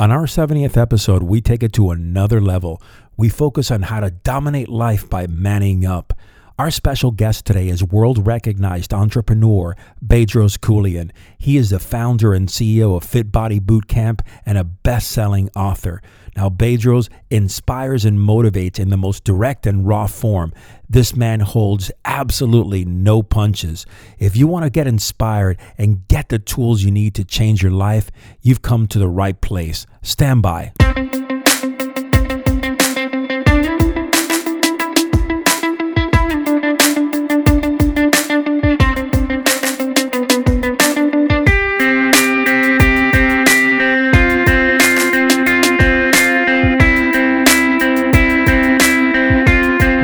On our 70th episode, we take it to another level. We focus on how to dominate life by manning up. Our special guest today is world recognized entrepreneur Bedros Keuilian. He is the founder and CEO of Fit Body Bootcamp and a best selling author. Now, Bedros inspires and motivates in the most direct and raw form. This man holds absolutely no punches. If you want to get inspired and get the tools you need to change your life, you've come to the right place. Stand by.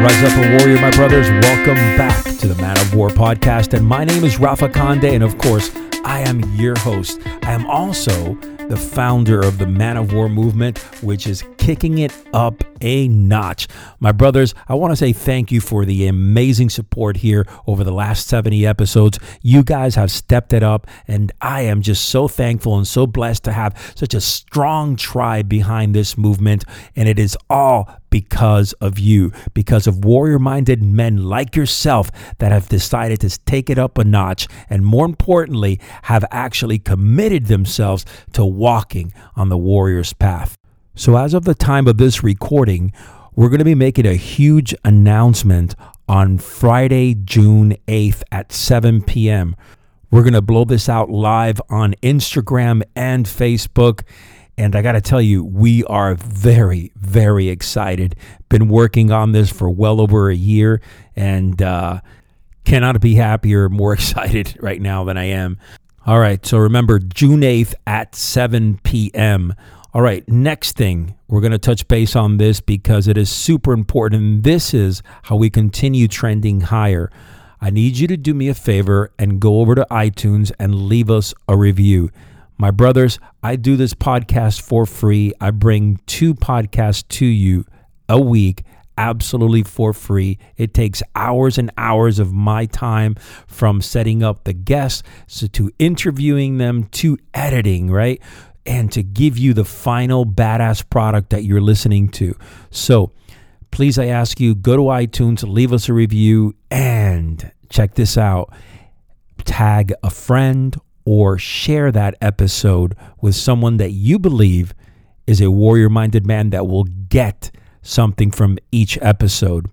Rise up a warrior, my brothers. Welcome back to the Man of War podcast. And my name is Rafa Conde. And of course, I am your host. I am also the founder of the Man of War movement, which is kicking it up a notch. My brothers, I want to say thank you for the amazing support here over the last 70 episodes. You guys have stepped it up, and I am just so thankful and so blessed to have such a strong tribe behind this movement. And it is all because of you, because of warrior minded men like yourself that have decided to take it up a notch and, more importantly, have actually committed themselves to walking on the warrior's path. So, as of the time of this recording, we're going to be making a huge announcement on Friday, June 8th at 7 p.m. We're going to blow this out live on Instagram and Facebook. And I got to tell you, we are very, very excited. Been working on this for well over a year and uh, cannot be happier, more excited right now than I am. All right, so remember June 8th at 7 p.m. All right, next thing, we're going to touch base on this because it is super important. And this is how we continue trending higher. I need you to do me a favor and go over to iTunes and leave us a review. My brothers, I do this podcast for free. I bring two podcasts to you a week absolutely for free. It takes hours and hours of my time from setting up the guests to interviewing them to editing, right? And to give you the final badass product that you're listening to. So please, I ask you, go to iTunes, leave us a review, and check this out. Tag a friend or share that episode with someone that you believe is a warrior minded man that will get something from each episode.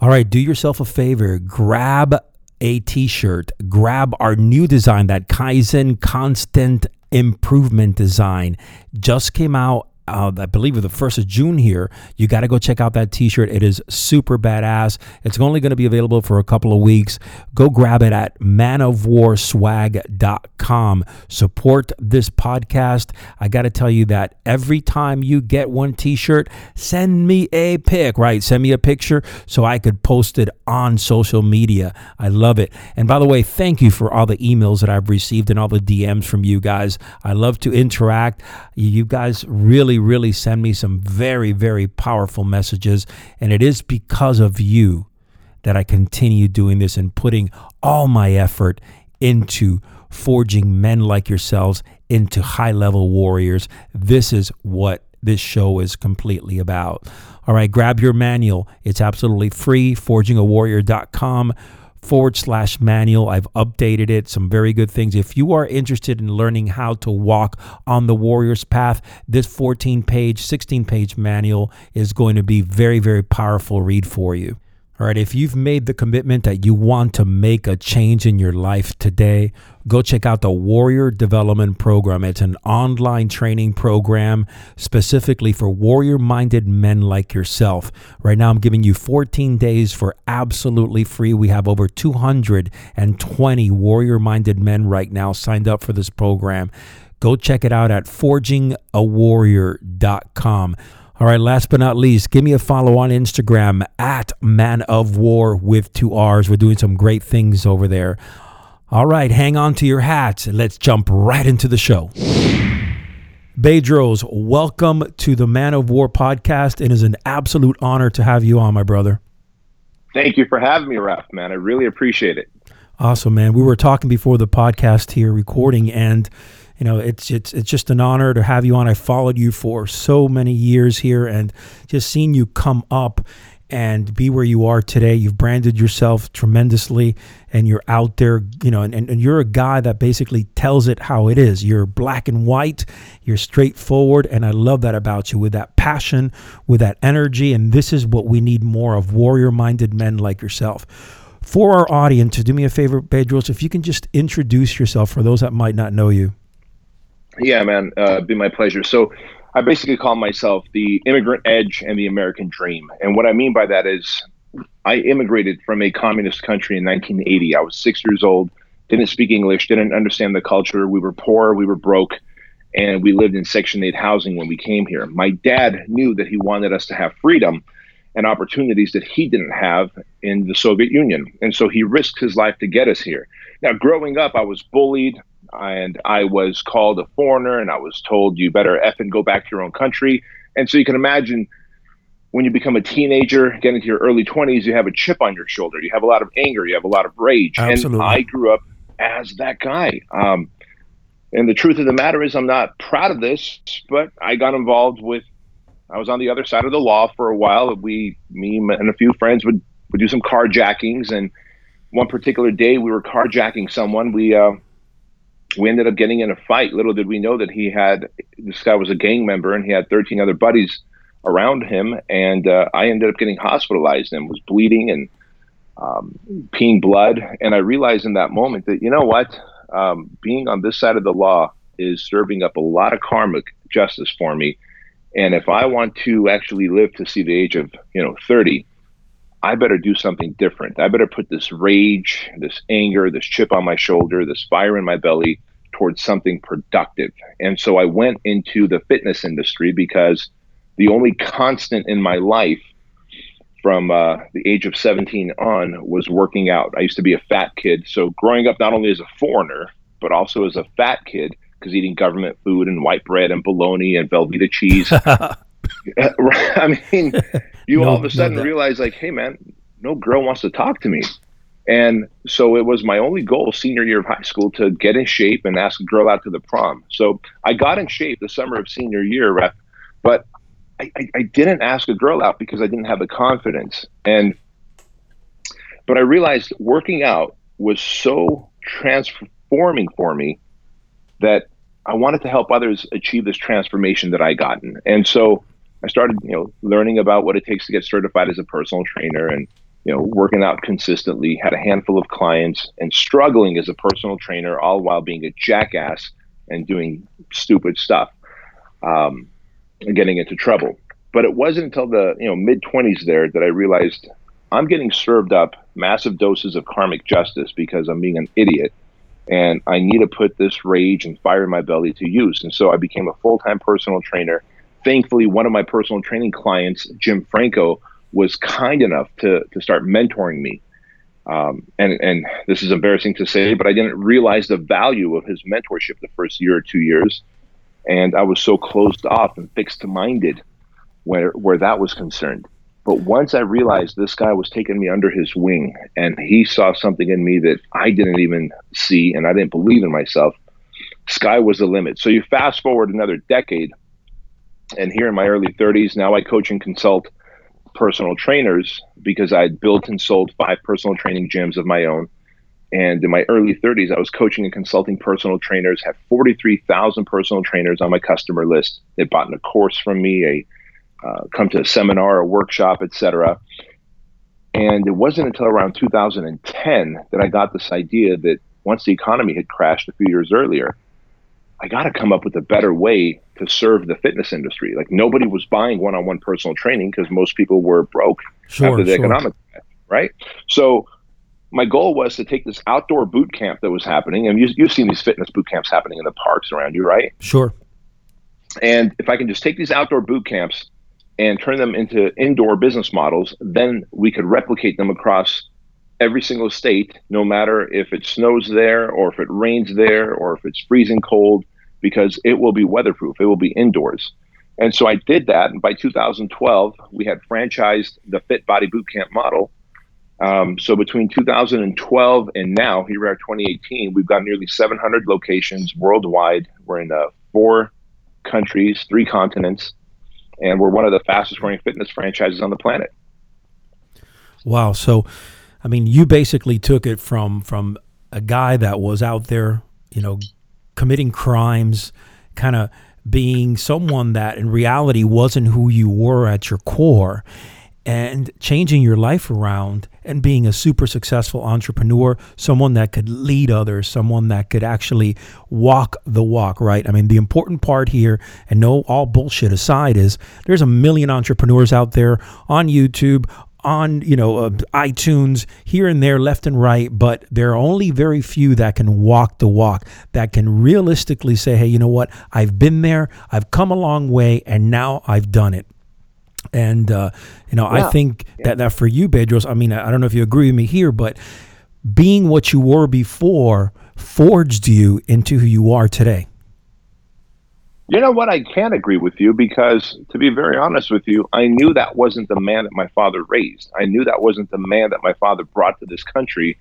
All right, do yourself a favor, grab a t shirt, grab our new design, that Kaizen Constant Improvement design. Just came out uh, I believe the first of June here. You got to go check out that T-shirt. It is super badass. It's only going to be available for a couple of weeks. Go grab it at manofwarswag.com. Support this podcast. I got to tell you that every time you get one T-shirt, send me a pic. Right, send me a picture so I could post it on social media. I love it. And by the way, thank you for all the emails that I've received and all the DMs from you guys. I love to interact. You guys really really, send me some very, very powerful messages. And it is because of you that I continue doing this and putting all my effort into forging men like yourselves into high level warriors. This is what this show is completely about. All right, grab your manual. It's absolutely free, forgingawarrior.com forward slash manual. I've updated it, some very good things. If you are interested in learning how to walk on the warrior's path, this 14 page, 16 page manual is going to be very, very powerful read for you. All right, if you've made the commitment that you want to make a change in your life today, go check out the Warrior Development Program. It's an online training program specifically for warrior minded men like yourself. Right now, I'm giving you 14 days for absolutely free. We have over 220 warrior minded men right now signed up for this program. Go check it out at forgingawarrior.com. All right, last but not least, give me a follow on Instagram at Man of War with two R's. We're doing some great things over there. All right, hang on to your hats let's jump right into the show. Bedros, welcome to the Man of War podcast. It is an absolute honor to have you on, my brother. Thank you for having me, Raf, man. I really appreciate it. Awesome, man. We were talking before the podcast here recording, and you know, it's it's it's just an honor to have you on. I followed you for so many years here, and just seeing you come up and be where you are today. You've branded yourself tremendously and you're out there, you know, and, and you're a guy that basically tells it how it is. You're black and white, you're straightforward, and I love that about you with that passion, with that energy. And this is what we need more of warrior minded men like yourself. For our audience, do me a favor, Bedros, if you can just introduce yourself for those that might not know you. Yeah, man, uh, be my pleasure. So, I basically call myself the immigrant edge and the American dream. And what I mean by that is I immigrated from a communist country in 1980. I was six years old, didn't speak English, didn't understand the culture. We were poor, we were broke, and we lived in Section 8 housing when we came here. My dad knew that he wanted us to have freedom and opportunities that he didn't have in the Soviet Union. And so he risked his life to get us here. Now, growing up, I was bullied and I was called a foreigner and I was told you better F and go back to your own country. And so you can imagine when you become a teenager, get into your early 20s, you have a chip on your shoulder. You have a lot of anger, you have a lot of rage. Absolutely. And I grew up as that guy. Um, and the truth of the matter is, I'm not proud of this, but I got involved with, I was on the other side of the law for a while. We, me and a few friends would, would do some carjackings. And one particular day we were carjacking someone. We, uh, we ended up getting in a fight. Little did we know that he had this guy was a gang member and he had 13 other buddies around him. And uh, I ended up getting hospitalized and was bleeding and um, peeing blood. And I realized in that moment that you know what, um, being on this side of the law is serving up a lot of karmic justice for me. And if I want to actually live to see the age of you know 30, I better do something different. I better put this rage, this anger, this chip on my shoulder, this fire in my belly towards something productive. And so I went into the fitness industry because the only constant in my life from uh, the age of 17 on was working out. I used to be a fat kid. So growing up not only as a foreigner, but also as a fat kid, because eating government food and white bread and bologna and Velveeta cheese. I mean, you no, all of a sudden no realize like, hey man, no girl wants to talk to me. And so it was my only goal senior year of high school to get in shape and ask a girl out to the prom. So I got in shape the summer of senior year, rep, but I, I, I didn't ask a girl out because I didn't have the confidence. And but I realized working out was so transforming for me that I wanted to help others achieve this transformation that I gotten. And so I started, you know, learning about what it takes to get certified as a personal trainer and, you know, working out consistently, had a handful of clients and struggling as a personal trainer, all while being a jackass and doing stupid stuff, um, and getting into trouble. But it wasn't until the, you know, mid 20s there that I realized I'm getting served up massive doses of karmic justice because I'm being an idiot. And I need to put this rage and fire in my belly to use. And so I became a full time personal trainer thankfully, one of my personal training clients, Jim Franco, was kind enough to to start mentoring me. Um, and and this is embarrassing to say, but I didn't realize the value of his mentorship the first year or two years, and I was so closed off and fixed minded where where that was concerned. But once I realized this guy was taking me under his wing, and he saw something in me that I didn't even see, and I didn't believe in myself, sky was the limit. So you fast forward another decade and here in my early 30s, now I coach and consult personal trainers because I'd built and sold five personal training gyms of my own. And in my early 30s, I was coaching and consulting personal trainers, had 43,000 personal trainers on my customer list. They bought a course from me, a uh, come to a seminar, a workshop, etc. And it wasn't until around 2010 that I got this idea that once the economy had crashed a few years earlier, I got to come up with a better way to serve the fitness industry. Like nobody was buying one-on-one personal training because most people were broke sure, after the sure. economic, right? So my goal was to take this outdoor boot camp that was happening, and you, you've seen these fitness boot camps happening in the parks around you, right? Sure. And if I can just take these outdoor boot camps and turn them into indoor business models, then we could replicate them across every single state, no matter if it snows there or if it rains there or if it's freezing cold, because it will be weatherproof. It will be indoors. And so I did that. And by 2012, we had franchised the Fit Body Bootcamp model. Um, so between 2012 and now, here we are 2018, we've got nearly 700 locations worldwide. We're in uh, four countries, three continents, and we're one of the fastest growing fitness franchises on the planet. Wow. So, I mean, you basically took it from from a guy that was out there, you know, committing crimes, kind of being someone that in reality wasn't who you were at your core and changing your life around and being a super successful entrepreneur, someone that could lead others, someone that could actually walk the walk, right? I mean, the important part here, and no all bullshit aside, is there's a million entrepreneurs out there on YouTube, on you know uh, iTunes here and there left and right but there are only very few that can walk the walk that can realistically say hey you know what I've been there I've come a long way and now I've done it and uh, you know, yeah. I think yeah. that that for you, Bedros. I mean, I don't know if you agree with me here, but being what you were before forged you into who you are today. You know what? I can't agree with you because, to be very honest with you, I knew that wasn't the man that my father raised. I knew that wasn't the man that my father brought to this country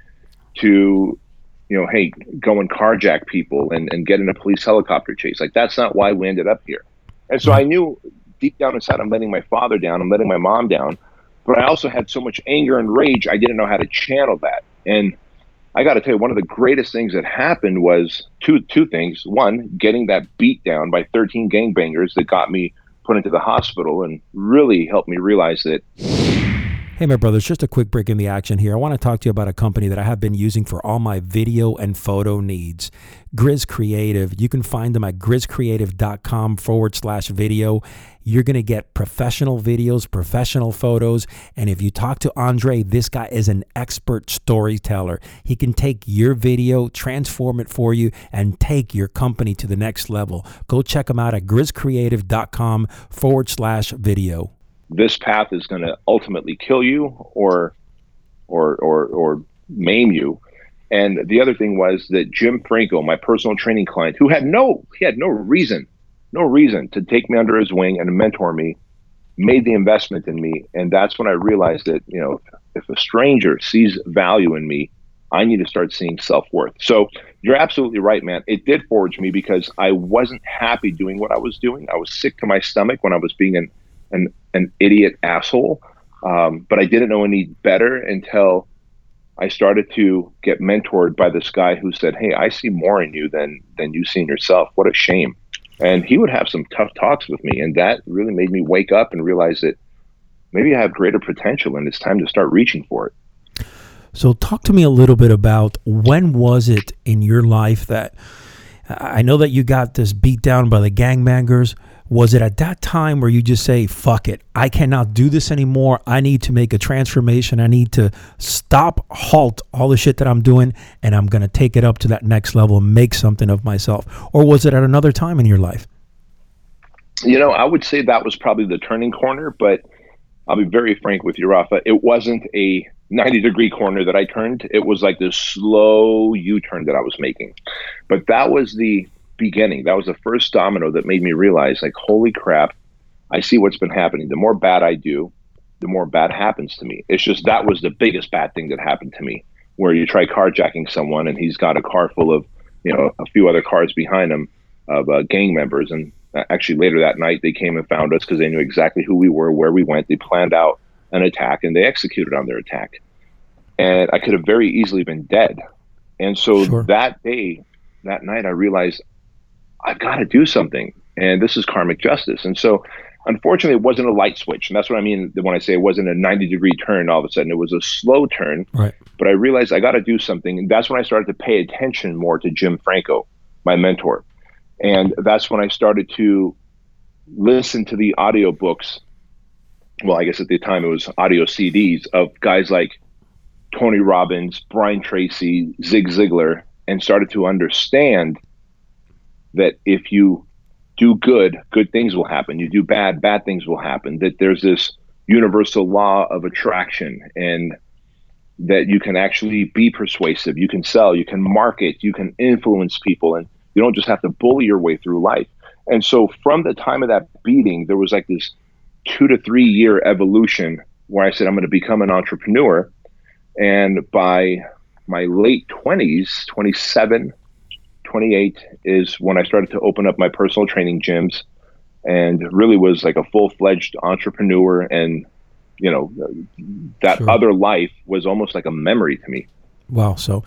to, you know, hey, go and carjack people and, and get in a police helicopter chase. Like, that's not why we ended up here. And so I knew deep down inside, I'm letting my father down, I'm letting my mom down. But I also had so much anger and rage, I didn't know how to channel that. And I got to tell you, one of the greatest things that happened was two two things. One, getting that beat down by 13 gangbangers that got me put into the hospital and really helped me realize that Hey, my brothers, just a quick break in the action here. I want to talk to you about a company that I have been using for all my video and photo needs. Grizz Creative. You can find them at grizzcreative.com forward slash video. You're going to get professional videos, professional photos. And if you talk to Andre, this guy is an expert storyteller. He can take your video, transform it for you, and take your company to the next level. Go check him out at grizzcreative.com forward slash video this path is going to ultimately kill you or or or or maim you. And the other thing was that Jim Franco, my personal training client, who had no he had no reason, no reason to take me under his wing and mentor me, made the investment in me. And that's when I realized that, you know, if a stranger sees value in me, I need to start seeing self worth. So you're absolutely right, man. It did forge me because I wasn't happy doing what I was doing. I was sick to my stomach when I was being an an an idiot asshole. Um, but I didn't know any better until I started to get mentored by this guy who said, "Hey, I see more in you than than you see in yourself. What a shame." And he would have some tough talks with me, and that really made me wake up and realize that maybe I have greater potential, and it's time to start reaching for it. So, talk to me a little bit about when was it in your life that I know that you got this beat down by the gangbangers. Was it at that time where you just say, fuck it, I cannot do this anymore. I need to make a transformation. I need to stop, halt all the shit that I'm doing, and I'm going to take it up to that next level and make something of myself? Or was it at another time in your life? You know, I would say that was probably the turning corner, but I'll be very frank with you, Rafa. It wasn't a 90 degree corner that I turned. It was like this slow U turn that I was making. But that was the beginning. That was the first domino that made me realize, like, holy crap, I see what's been happening. The more bad I do, the more bad happens to me. It's just that was the biggest bad thing that happened to me, where you try carjacking someone and he's got a car full of, you know, a few other cars behind him of uh, gang members. And uh, actually, later that night, they came and found us because they knew exactly who we were, where we went. They planned out an attack and they executed on their attack. And I could have very easily been dead. And so sure. that day, that night, I realized I've got to do something. And this is karmic justice. And so, unfortunately, it wasn't a light switch. And that's what I mean when I say it wasn't a 90 degree turn all of a sudden. It was a slow turn. Right. But I realized I got to do something. And that's when I started to pay attention more to Jim Franco, my mentor. And that's when I started to listen to the audio books. Well, I guess at the time it was audio CDs of guys like Tony Robbins, Brian Tracy, Zig Ziglar, and started to understand that if you do good, good things will happen. You do bad, bad things will happen. That there's this universal law of attraction and that you can actually be persuasive, you can sell, you can market, you can influence people, and you don't just have to bully your way through life. And so, from the time of that beating, there was like this two to three year evolution where I said, I'm going to become an entrepreneur. And by my late 20s, 27, 28 is when I started to open up my personal training gyms and really was like a full-fledged entrepreneur and you know that sure. other life was almost like a memory to me. Wow, so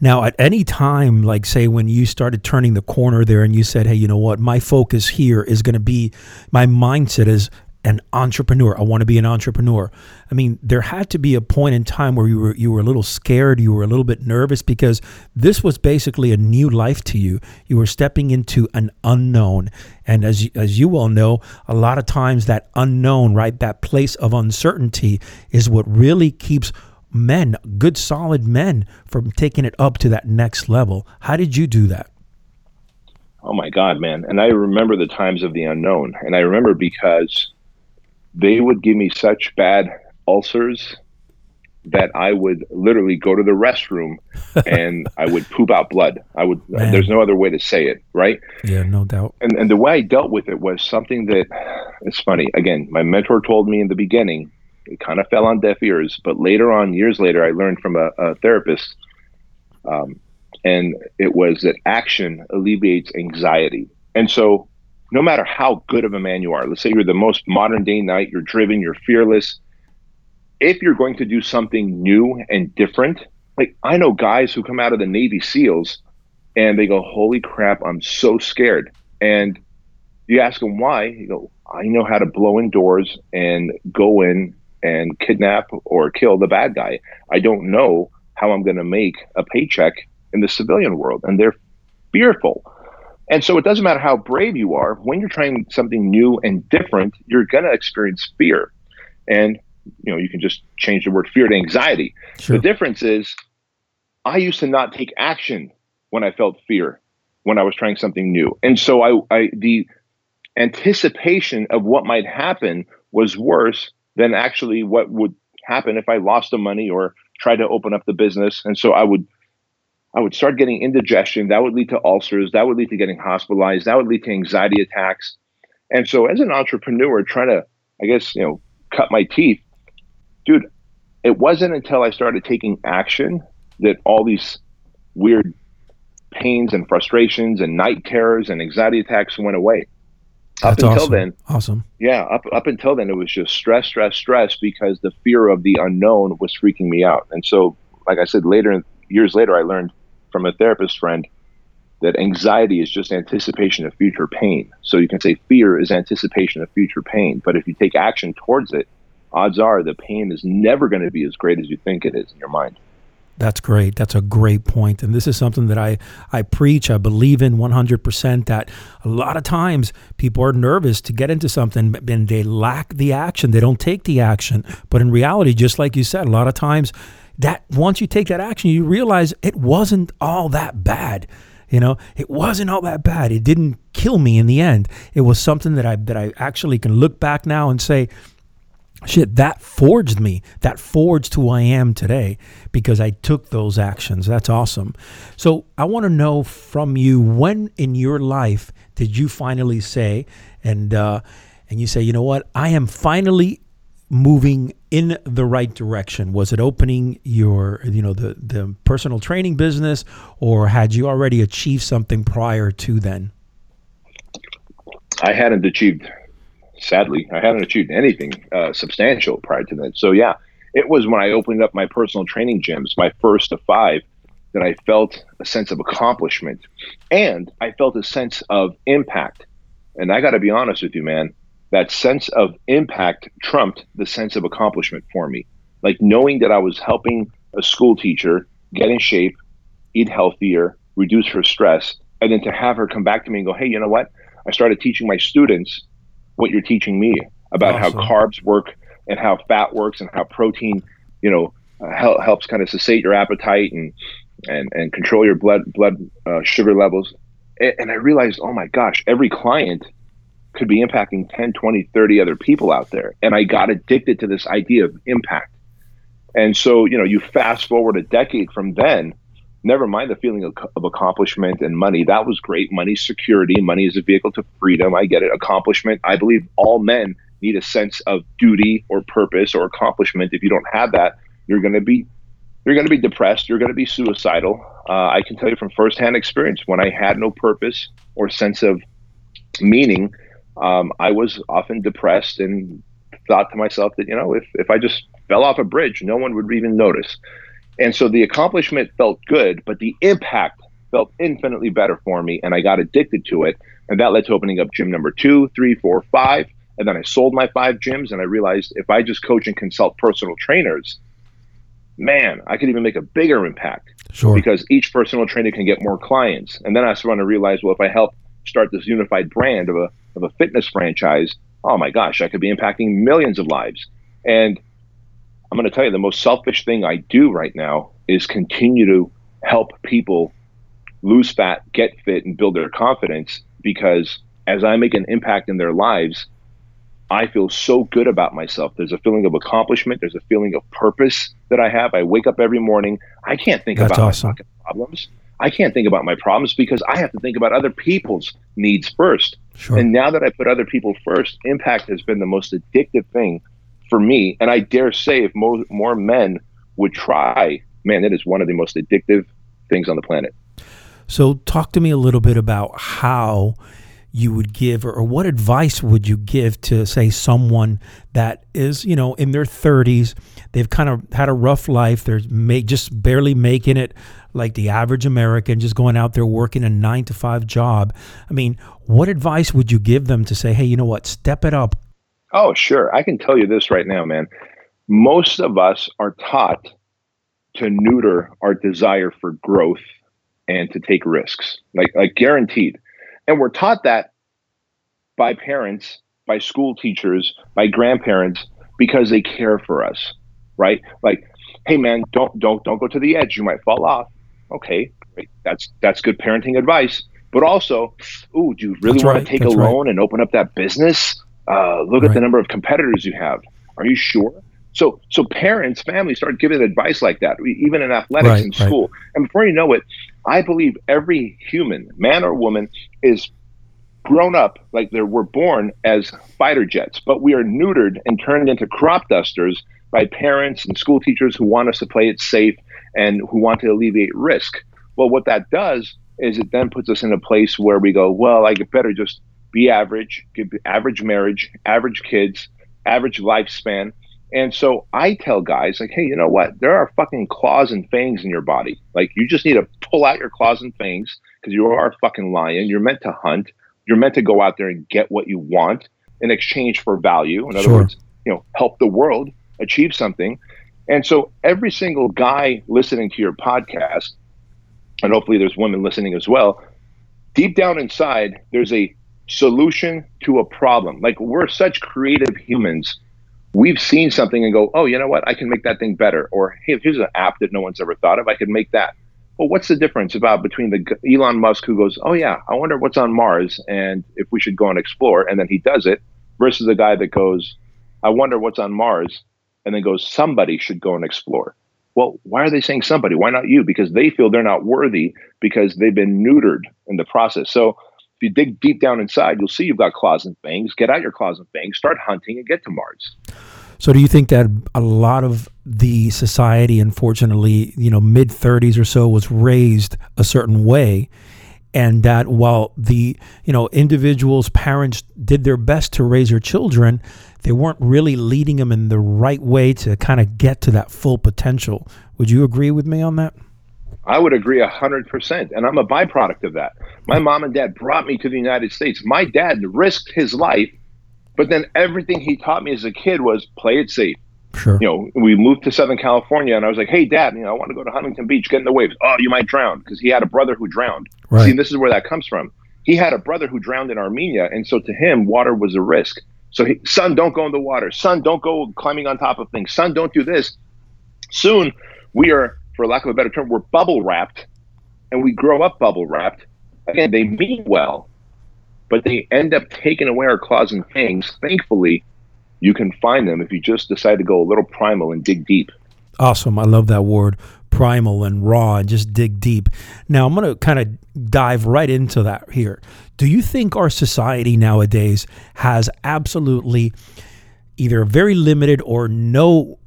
now, at any time, like say when you started turning the corner there and you said, hey, you know what, my focus here is going to be, my mindset is an entrepreneur. I want to be an entrepreneur. I mean, there had to be a point in time where you were you were a little scared, you were a little bit nervous because this was basically a new life to you. You were stepping into an unknown. And as as you well know, a lot of times that unknown, right, that place of uncertainty is what really keeps men, good solid men, from taking it up to that next level. How did you do that? Oh my God, man. And I remember the times of the unknown. And I remember because they would give me such bad ulcers that I would literally go to the restroom and I would poop out blood. I would, Man. there's no other way to say it, right? Yeah, no doubt. And, and the way I dealt with it was something that it's funny. Again, my mentor told me in the beginning it kind of fell on deaf ears. But later on, years later, I learned from a, a therapist, um, and it was that action alleviates anxiety. And so, no matter how good of a man you are, let's say you're the most modern day knight, you're driven, you're fearless. If you're going to do something new and different, like I know guys who come out of the Navy SEALs and they go, Holy crap, I'm so scared. And you ask them why, you go, I know how to blow in doors and go in and kidnap or kill the bad guy. I don't know how I'm going to make a paycheck in the civilian world. And they're fearful. And so it doesn't matter how brave you are, when you're trying something new and different, you're going to experience fear. And, you know, you can just change the word fear to anxiety. Sure. The difference is I used to not take action when I felt fear, when I was trying something new. And so I, I the anticipation of what might happen was worse than actually what would happen if I lost the money or tried to open up the business. And so I would I would start getting indigestion. That would lead to ulcers. That would lead to getting hospitalized. That would lead to anxiety attacks. And so as an entrepreneur trying to, I guess, you know, cut my teeth, dude, it wasn't until I started taking action that all these weird pains and frustrations and night terrors and anxiety attacks went away. That's up until awesome. then, awesome. Yeah, up up until then, it was just stress, stress, stress because the fear of the unknown was freaking me out. And so, like I said, later years later, I learned from a therapist friend that anxiety is just anticipation of future pain. So you can say fear is anticipation of future pain, but if you take action towards it, odds are the pain is never going to be as great as you think it is in your mind. That's great. That's a great point. And this is something that I, I preach, I believe in 100% that a lot of times people are nervous to get into something but and they lack the action. They don't take the action. But in reality, just like you said, a lot of times that once you take that action, you realize it wasn't all that bad. You know, it wasn't all that bad. It didn't kill me in the end. It was something that I that I actually can look back now and say, shit that forged me that forged who i am today because i took those actions that's awesome so i want to know from you when in your life did you finally say and uh and you say you know what i am finally moving in the right direction was it opening your you know the the personal training business or had you already achieved something prior to then i hadn't achieved sadly, I hadn't achieved anything uh, substantial prior to that. So yeah, it was when I opened up my personal training gyms, my first of five, that I felt a sense of accomplishment, and I felt a sense of impact. And I got to be honest with you, man, that sense of impact trumped the sense of accomplishment for me. Like knowing that I was helping a school teacher get in shape, eat healthier, reduce her stress, and then to have her come back to me and go, "Hey, you know what? I started teaching my students what you're teaching me about awesome. how carbs work and how fat works and how protein, you know, uh, helps kind of cessate your appetite and and and control your blood blood uh, sugar levels. And, and I realized, oh my gosh, every client could be impacting 10, 20, 30 other people out there. And I got addicted to this idea of impact. And so, you know, you fast forward a decade from then, never mind the feeling of, of, accomplishment and money. That was great. Money, security. Money is a vehicle to freedom. I get it. Accomplishment. I believe all men need a sense of duty or purpose or accomplishment. If you don't have that, you're going to be you're going to be depressed. You're going to be suicidal. Uh, I can tell you from firsthand experience when I had no purpose or sense of meaning, um, I was often depressed and thought to myself that, you know, if, if I just fell off a bridge, no one would even notice. And so the accomplishment felt good, but the impact felt infinitely better for me. And I got addicted to it. And that led to opening up gym number two, three, four, five. And then I sold my five gyms and I realized if I just coach and consult personal trainers, man, I could even make a bigger impact. Sure. Because each personal trainer can get more clients. And then I started to realize, well, if I help start this unified brand of a of a fitness franchise, oh my gosh, I could be impacting millions of lives. And I'm going to tell you the most selfish thing I do right now is continue to help people lose fat, get fit, and build their confidence because as I make an impact in their lives, I feel so good about myself. There's a feeling of accomplishment. There's a feeling of purpose that I have. I wake up every morning. I can't think That's about awesome. my fucking problems. I can't think about my problems because I have to think about other people's needs first. Sure. And now that I put other people first, impact has been the most addictive thing for me. And I dare say, if more, more men would try, man, that is one of the most addictive things on the planet. So, talk to me a little bit about how you would give, or, or what advice would you give to, say, someone that is, you know, in their 30s, they've kind of had a rough life, they're make, just barely making it like the average American, just going out there working a nine to five job. I mean, what advice would you give them to say, hey, you know what, step it up? Oh, sure. I can tell you this right now, man. Most of us are taught to neuter our desire for growth and to take risks, like like guaranteed. And we're taught that by parents, by school teachers, by grandparents because they care for us, right? Like, hey man, don't don't don't go to the edge, you might fall off. Okay, great. that's that's good parenting advice. But also, ooh, do you really That's want right, to take a that's right. loan and open up that business? Uh, look at the number of competitors you have. Are you sure? So, so parents, families start giving advice like that, even in athletics Right, in right. school. And before you know it, I believe every human, man or woman, is grown up like they were born as fighter jets, but we are neutered and turned into crop dusters by parents and school teachers who want us to play it safe and who want to alleviate risk. Well, what that does is it then puts us in a place where we go, well, I better just be average, give average marriage, average kids, average lifespan. And so I tell guys, like, hey, you know what? There are fucking claws and fangs in your body. Like, you just need to pull out your claws and fangs because you are a fucking lion. You're meant to hunt. You're meant to go out there and get what you want in exchange for value. In other Sure. words, you know, help the world achieve something. And so every single guy listening to your podcast, and hopefully there's women listening as well, deep down inside, there's a solution to a problem. Like we're such creative humans. We've seen something and go, oh, you know what? I can make that thing better. Or hey, here's an app that no one's ever thought of. I could make that. Well, what's the difference about between the Elon Musk who goes, oh yeah, I wonder what's on Mars and if we should go and explore, and then he does it, versus the guy that goes, I wonder what's on Mars, and then goes, somebody should go and explore. Well, why are they saying somebody? Why not you? Because they feel they're not worthy because they've been neutered in the process. So if you dig deep down inside, you'll see you've got claws and fangs. Get out your claws and fangs, start hunting, and get to Mars. So, do you think that a lot of the society, unfortunately, you know, mid 30s or so, was raised a certain way, and that while the you know individuals, parents did their best to raise their children, they weren't really leading them in the right way to kind of get to that full potential. Would you agree with me on that? I would agree a hundred percent, and I'm a byproduct of that. My mom and dad brought me to the United States. My dad risked his life, but then everything he taught me as a kid was play it safe. Sure. You know, we moved to Southern California, and I was like, "Hey, Dad, you know, I want to go to Huntington Beach, get in the waves." Oh, you might drown because he had a brother who drowned. Right. See, this is where that comes from. He had a brother who drowned in Armenia, and so to him, water was a risk. So, he, son, don't go in the water. Son, don't go climbing on top of things. Son, don't do this. Soon, we are, for lack of a better term, we're bubble wrapped, and we grow up bubble wrapped. Again, they mean well, but they end up taking away our claws and fangs. Thankfully, you can find them if you just decide to go a little primal and dig deep. Awesome. I love that word, primal and raw, and just dig deep. Now, I'm going to kind of dive right into that here. Do you think our society nowadays has absolutely either very limited or no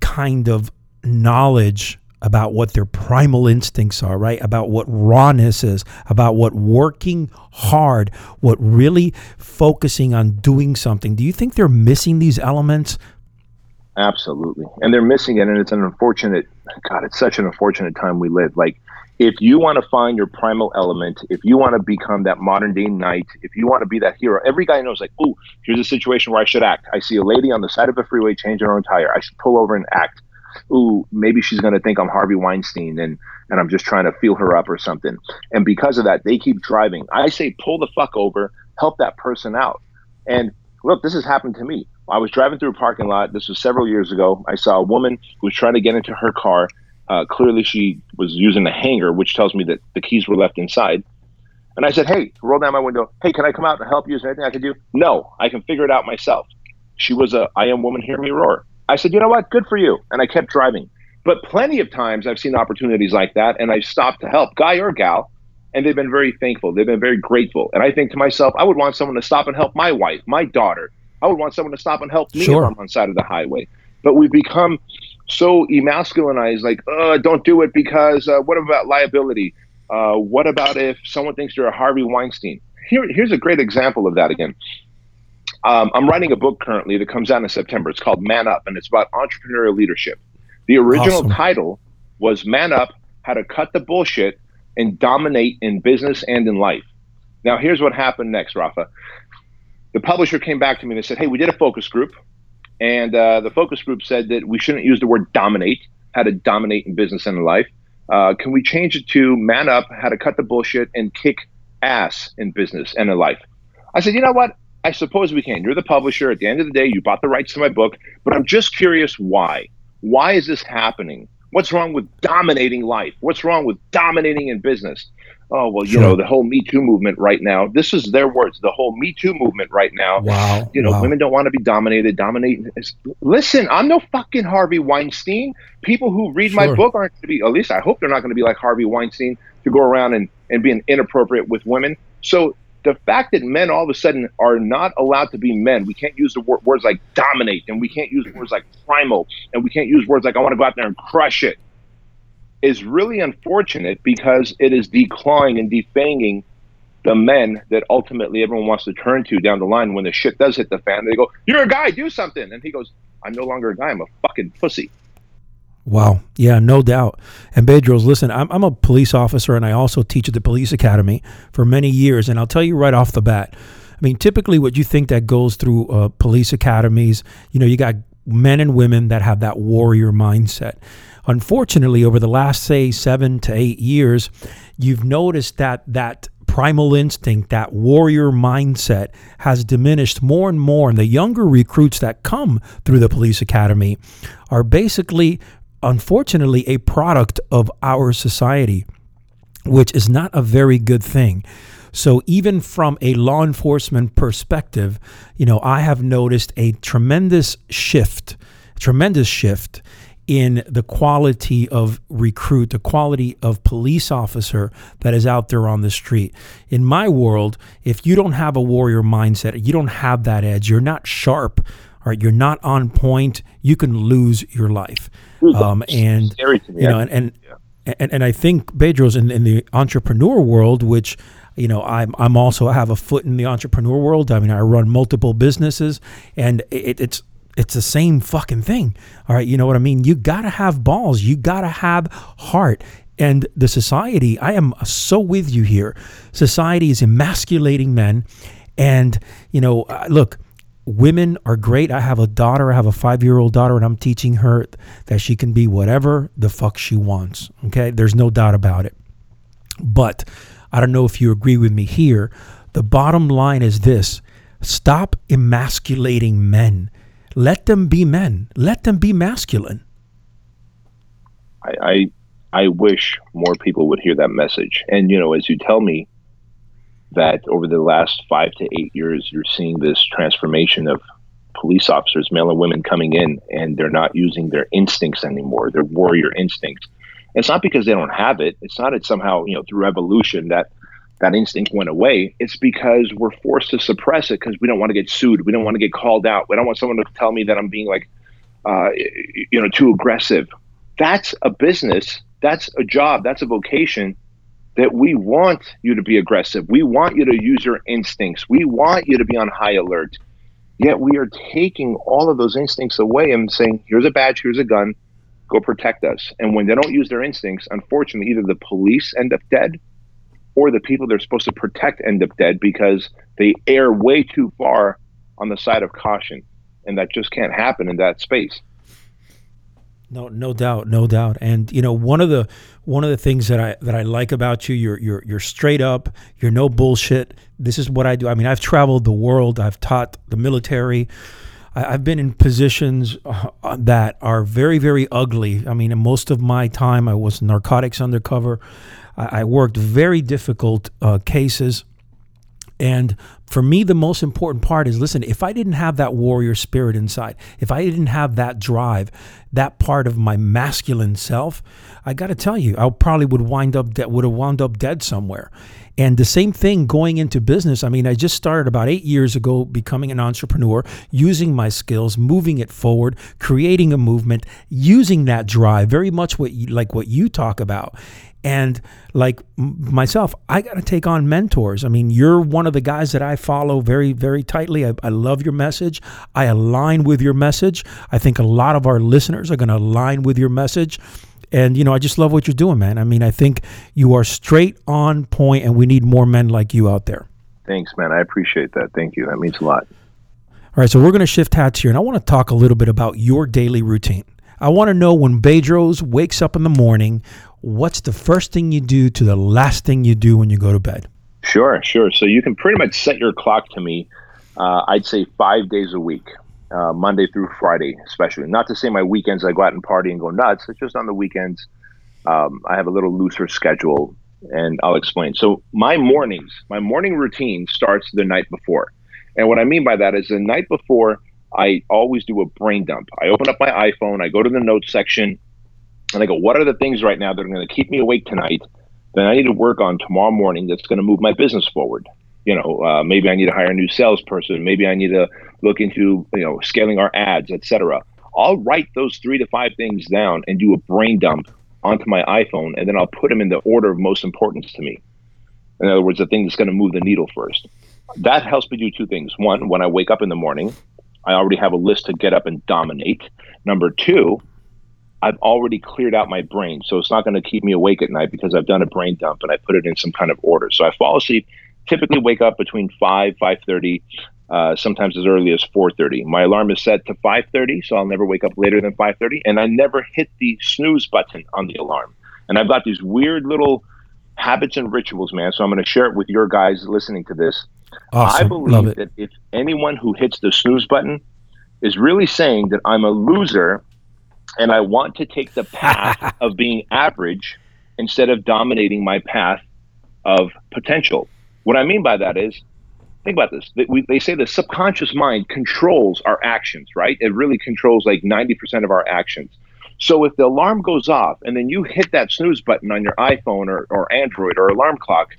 kind of knowledge about what their primal instincts are, right? About what rawness is, about what working hard, what really focusing on doing something. Do you think they're missing these elements? Absolutely. And they're missing it. And it's an unfortunate, God, it's such an unfortunate time we live. Like, if you want to find your primal element, if you want to become that modern day knight, if you want to be that hero, every guy knows, like, oh, here's a situation where I should act. I see a lady on the side of a freeway changing her own tire. I should pull over and act. Ooh, maybe she's going to think I'm Harvey Weinstein and, and I'm just trying to feel her up or something. And because of that, they keep driving. I say, pull the fuck over, help that person out. And look, this has happened to me. I was driving through a parking lot. This was several years ago. I saw a woman who was trying to get into her car uh, clearly, she was using the hanger, which tells me that the keys were left inside. And I said, Hey, roll down my window. Hey, can I come out and help you? Is there anything I can do? No, I can figure it out myself. She was a I am woman, hear me roar. I said, You know what? Good for you. And I kept driving. But plenty of times I've seen opportunities like that and I've stopped to help, guy or gal, and they've been very thankful. They've been very grateful. And I think to myself, I would want someone to stop and help my wife, my daughter. I would want someone to stop and help me sure. if I'm on the side of the highway. But we've become so emasculinized, like, uh, don't do it because uh, what about liability? Uh, what about if someone thinks you're a Harvey Weinstein? Here, here's a great example of that again. Um, I'm writing a book currently that comes out in September. It's called Man Up, and it's about entrepreneurial leadership. The original awesome. title was Man Up How to Cut the Bullshit and Dominate in Business and in Life. Now, here's what happened next, Rafa. The publisher came back to me and said, Hey, we did a focus group. And uh, the focus group said that we shouldn't use the word dominate, how to dominate in business and in life. Uh, can we change it to man up, how to cut the bullshit and kick ass in business and in life? I said, you know what? I suppose we can. You're the publisher. At the end of the day, you bought the rights to my book, but I'm just curious why. Why is this happening? What's wrong with dominating life? What's wrong with dominating in business? oh well you sure. know the whole me too movement right now this is their words the whole me too movement right now wow you know wow. women don't want to be dominated dominating listen i'm no fucking harvey weinstein people who read sure. my book aren't going to be at least i hope they're not going to be like harvey weinstein to go around and and being inappropriate with women so the fact that men all of a sudden are not allowed to be men, we can't use the wor- words like dominate, and we can't use words like primal, and we can't use words like I want to go out there and crush it is really unfortunate because it is declawing and defanging the men that ultimately everyone wants to turn to down the line when the shit does hit the fan. They go, "You're a guy, do something," and he goes, "I'm no longer a guy. I'm a fucking pussy." Wow. Yeah, no doubt. And Bedros, listen, I'm, I'm a police officer and I also teach at the police academy for many years. And I'll tell you right off the bat, I mean, typically what you think that goes through uh, police academies, you know, you got men and women that have that warrior mindset. Unfortunately, over the last, say, seven to eight years, you've noticed that that primal instinct, that warrior mindset has diminished more and more. And the younger recruits that come through the police academy are basically, unfortunately, a product of our society, which is not a very good thing. So even from a law enforcement perspective, you know, I have noticed a tremendous shift, tremendous shift in the quality of recruit, the quality of police officer that is out there on the street. In my world, if you don't have a warrior mindset, you don't have that edge, you're not sharp, all right, you're not on point, you can lose your life. Um, and you know, and and, and, and I think Bedros in, in the entrepreneur world, which you know I'm I'm also have a foot in the entrepreneur world. I mean, I run multiple businesses, and it, it's it's the same fucking thing. All right, you know what I mean? You got to have balls. You got to have heart. And the society, I am so with you here. Society is emasculating men. And, you know, uh, look, women are great. I have a daughter, I have a five year old daughter, and I'm teaching her that she can be whatever the fuck she wants. Okay. There's no doubt about it. But I don't know if you agree with me here. The bottom line is this stop emasculating men. Let them be men. Let them be masculine. I, I I wish more people would hear that message. And you know, as you tell me that over the last five to eight years, you're seeing this transformation of police officers, male and women, coming in, and they're not using their instincts anymore, their warrior instincts. It's not because they don't have it. It's not it's somehow you know through evolution that that instinct went away. It's because we're forced to suppress it because we don't want to get sued. We don't want to get called out. We don't want someone to tell me that I'm being like, uh, you know, too aggressive. that's a business, that's a job, that's a vocation that we want you to be aggressive. We want you to use your instincts. We want you to be on high alert. Yet we are taking all of those instincts away and saying, here's a badge, here's a gun, go protect us. And when they don't use their instincts, unfortunately, either the police end up dead or the people they're supposed to protect end up dead because they err way too far on the side of caution. And that just can't happen in that space. No, no doubt, no doubt. And you know, one of the one of the things that I that I like about you, you're you're you're straight up. You're no bullshit. This is what I do. I mean, I've traveled the world. I've taught the military. I, have been in positions uh, that are very very ugly. I mean, most of my time, I was narcotics undercover. I, I worked very difficult uh, cases. And for me, the most important part is listen, if I didn't have that warrior spirit inside, if I didn't have that drive, that part of my masculine self, I got to tell you, I probably would wind up de- would have wound up dead somewhere. And the same thing going into business. I mean, I just started about eight years ago becoming an entrepreneur, using my skills, moving it forward, creating a movement, using that drive, very much what you, like what you talk about. And like myself, I got to take on mentors. I mean, you're one of the guys that I follow very, very tightly. I, I, love your message. I align with your message. I think a lot of our listeners are going to align with your message. And, you know, I just love what you're doing, man. I mean, I think you are straight on point, and we need more men like you out there. Thanks, man. I appreciate that. Thank you. That means a lot. All right, so we're going to shift hats here, and I want to talk a little bit about your daily routine. I want to know when Bedros wakes up in the morning, what's the first thing you do to the last thing you do when you go to bed? Sure, sure. So you can pretty much set your clock to me. Uh, I'd say five days a week, uh, Monday through Friday, especially. Not to say my weekends I go out and party and go nuts. It's just on the weekends um, I have a little looser schedule, and I'll explain. So my mornings, my morning routine starts the night before, and what I mean by that is the night before. I always do a brain dump. I open up my iPhone, I go to the notes section, and I go, what are the things right now that are going to keep me awake tonight that I need to work on tomorrow morning that's going to move my business forward? You know, uh, maybe I need to hire a new salesperson. Maybe I need to look into, you know, scaling our ads, etc. I'll write those three to five things down and do a brain dump onto my iPhone, and then I'll put them in the order of most importance to me. In other words, the thing that's going to move the needle first. That helps me do two things. One, when I wake up in the morning, I already have a list to get up and dominate. Number two, I've already cleared out my brain. So it's not going to keep me awake at night because I've done a brain dump and I put it in some kind of order. So I fall asleep, typically wake up between 5, 5.30, uh, sometimes as early as 4.30. My alarm is set to 5.30, so I'll never wake up later than 5.30. And I never hit the snooze button on the alarm. And I've got these weird little habits and rituals, man. So I'm going to share it with your guys listening to this. Awesome. I believe that if anyone who hits the snooze button is really saying that I'm a loser and I want to take the path of being average instead of dominating my path of potential. What I mean by that is, think about this. They, we, they say the subconscious mind controls our actions, right? It really controls like 90% of our actions. So if the alarm goes off and then you hit that snooze button on your iPhone or, or Android or alarm clock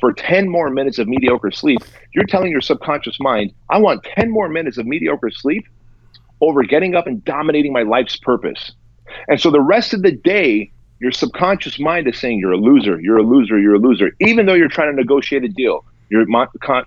for 10 more minutes of mediocre sleep, you're telling your subconscious mind, I want 10 more minutes of mediocre sleep over getting up and dominating my life's purpose. And so the rest of the day, your subconscious mind is saying you're a loser, you're a loser, you're a loser, even though you're trying to negotiate a deal. Your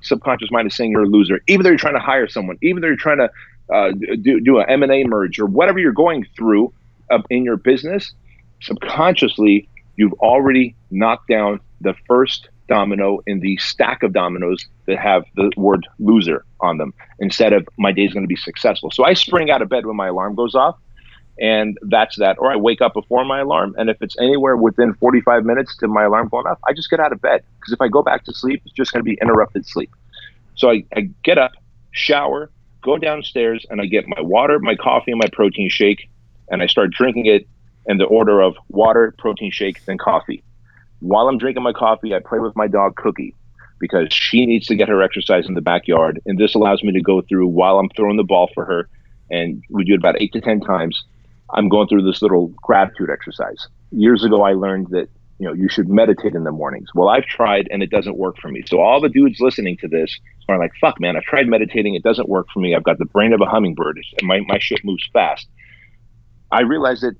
subconscious mind is saying you're a loser, even though you're trying to hire someone, even though you're trying to uh, do, do an M&A merge or whatever you're going through uh, in your business, subconsciously, you've already knocked down the first domino in the stack of dominoes that have the word loser on them instead of my day is going to be successful. So I spring out of bed when my alarm goes off and that's that. Or I wake up before my alarm. And if it's anywhere within 45 minutes to my alarm going off, I just get out of bed because if I go back to sleep, it's just going to be interrupted sleep. So I, I get up, shower, go downstairs, and I get my water, my coffee, and my protein shake, and I start drinking it in the order of water, protein shake, then coffee. While I'm drinking my coffee, I play with my dog Cookie because she needs to get her exercise in the backyard. And this allows me to go through while I'm throwing the ball for her. And we do it about eight to 10 times. I'm going through this little gratitude exercise. Years ago, I learned that you know you should meditate in the mornings. Well, I've tried and it doesn't work for me. So all the dudes listening to this are like, "Fuck, man! I've tried meditating. It doesn't work for me. I've got the brain of a hummingbird, and my my shit moves fast." I realized that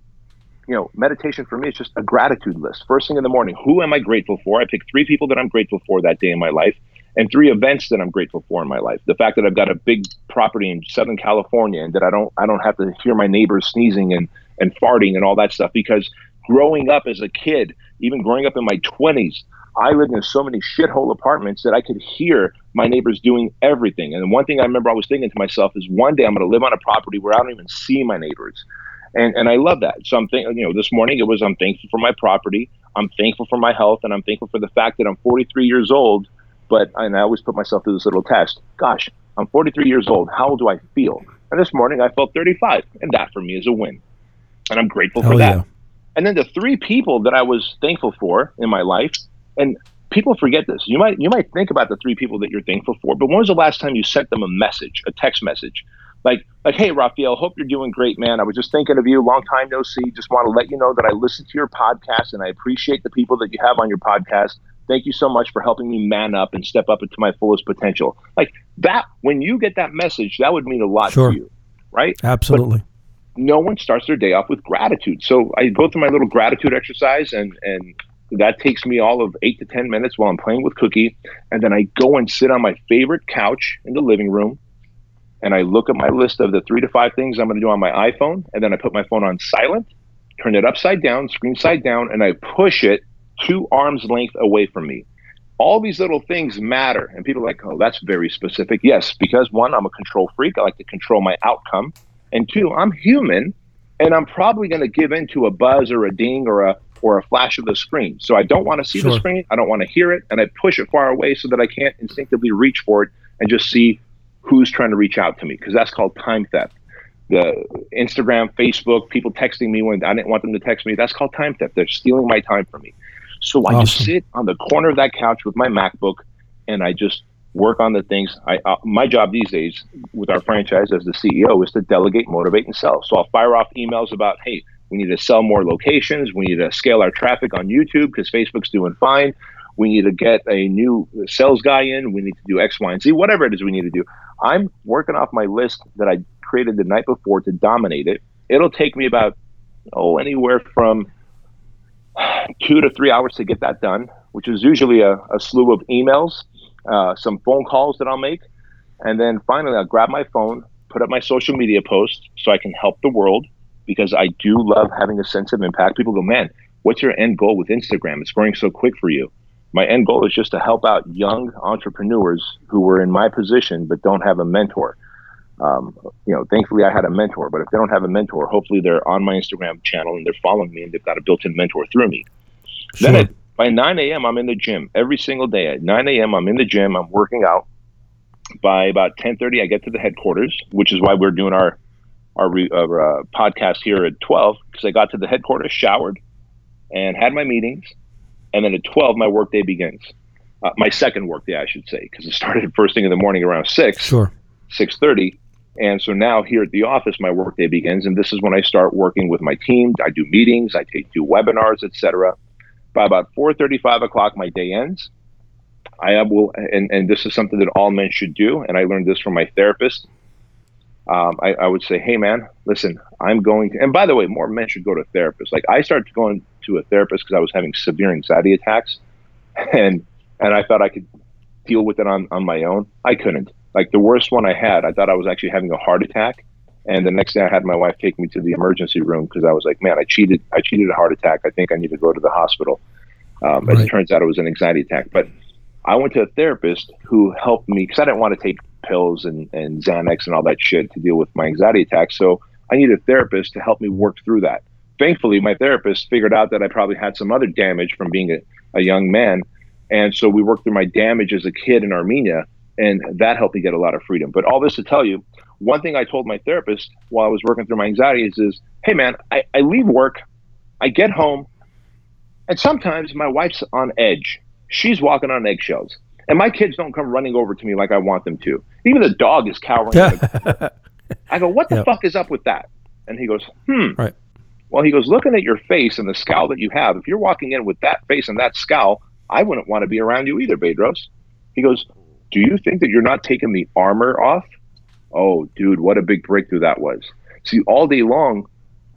you know, meditation for me is just a gratitude list. First thing in the morning, who am I grateful for? I pick three people that I'm grateful for that day in my life and three events that I'm grateful for in my life. The fact that I've got a big property in Southern California and that I don't I don't have to hear my neighbors sneezing and and farting and all that stuff because growing up as a kid, even growing up in my 20s, I lived in so many shithole apartments that I could hear my neighbors doing everything. And one thing I remember I was thinking to myself is one day I'm going to live on a property where I don't even see my neighbors. And, and I love that. So I'm thinking, you know, this morning it was I'm thankful for my property, I'm thankful for my health, and I'm thankful for the fact that I'm 43 years old. But and I always put myself through this little test. Gosh, I'm 43 years old. How old do I feel? And this morning I felt 35, and that for me is a win. And I'm grateful Hell for that. Yeah. And then the three people that I was thankful for in my life, and people forget this. You might you might think about the three people that you're thankful for, but when was the last time you sent them a message, a text message? like like hey Raphael, hope you're doing great, man. I was just thinking of you. Long time no see. Just want to let you know that I listen to your podcast and I appreciate the people that you have on your podcast. Thank you so much for helping me man up and step up into my fullest potential. Like that, when you get that message, that would mean a lot sure. to you, right? Absolutely. But no one starts their day off with gratitude. So I go through my little gratitude exercise, and and that takes me all of eight to ten minutes while I'm playing with Cookie, and then I go and sit on my favorite couch in the living room and I look at my list of the three to five things I'm going to do on my iPhone, and then I put my phone on silent, turn it upside down, screen side down, and I push it two arms length away from me. All these little things matter, and people are like, "Oh, that's very specific." Yes, because one, I'm a control freak. I like to control my outcome, and two, I'm human, and I'm probably going to give in to a buzz or a ding or a or a flash of the screen. So I don't want to see sure. the screen. I don't want to hear it, and I push it far away so that I can't instinctively reach for it and just see who's trying to reach out to me because that's called time theft. The Instagram, Facebook, people texting me when I didn't want them to text me, that's called time theft. They're stealing my time from me. So I just sit on the corner of that couch with my MacBook and I just work on the things. I uh, my job these days with our franchise as the CEO is to delegate, motivate, and sell. So I'll fire off emails about, hey, we need to sell more locations. We need to scale our traffic on YouTube because Facebook's doing fine. We need to get a new sales guy in. We need to do X, Y, and Z, whatever it is we need to do. I'm working off my list that I created the night before to dominate it. It'll take me about, oh, anywhere from two to three hours to get that done, which is usually a, a slew of emails, uh, some phone calls that I'll make. And then finally, I'll grab my phone, put up my social media post so I can help the world because I do love having a sense of impact. People go, man, what's your end goal with Instagram? It's growing so quick for you my end goal is just to help out young entrepreneurs who were in my position but don't have a mentor. Um, you know, thankfully I had a mentor, but if they don't have a mentor, hopefully they're on my Instagram channel and they're following me and they've got a built-in mentor through me. Sure. Then at, by 9 a.m. I'm in the gym every single day. At 9 a.m. I'm in the gym. I'm working out. By about 10:30, I get to the headquarters, which is why we're doing our our, our uh, podcast here at 12 because I got to the headquarters, showered, and had my meetings and then at 12 my workday begins uh, my second workday i should say because it started first thing in the morning around 6 sure 6.30 and so now here at the office my workday begins and this is when i start working with my team i do meetings i take do webinars etc by about 4.35 o'clock my day ends i will and, and this is something that all men should do and i learned this from my therapist um, I, I, would say, hey man, listen, I'm going to. And by the way, more men should go to therapists. Like I started going to a therapist because I was having severe anxiety attacks, and and I thought I could deal with it on on my own. I couldn't. Like the worst one I had, I thought I was actually having a heart attack. And the next day, I had my wife take me to the emergency room because I was like, "Man, I cheated! I cheated a heart attack. I think I need to go to the hospital." Um, right. As it turns out, it was an anxiety attack. But I went to a therapist who helped me because I didn't want to take pills and, and Xanax and all that shit to deal with my anxiety attacks. So I needed a therapist to help me work through that thankfully, my therapist figured out that I probably had some other damage from being a, a young man. And so we worked through my damage as a kid in Armenia, and that helped me get a lot of freedom. But all this to tell you, one thing I told my therapist while I was working through my anxieties is, hey, man, I, I leave work, I get home, and sometimes my wife's on edge. She's walking on eggshells. And my kids don't come running over to me like I want them to. Even the dog is cowering. I go, what the yep. fuck is up with that? And he goes, hmm. Right. Well, he goes, looking at your face and the scowl that you have, if you're walking in with that face and that scowl, I wouldn't want to be around you either, Bedros. He goes, Do you think that you're not taking the armor off? Oh, dude, what a big breakthrough that was. See, all day long,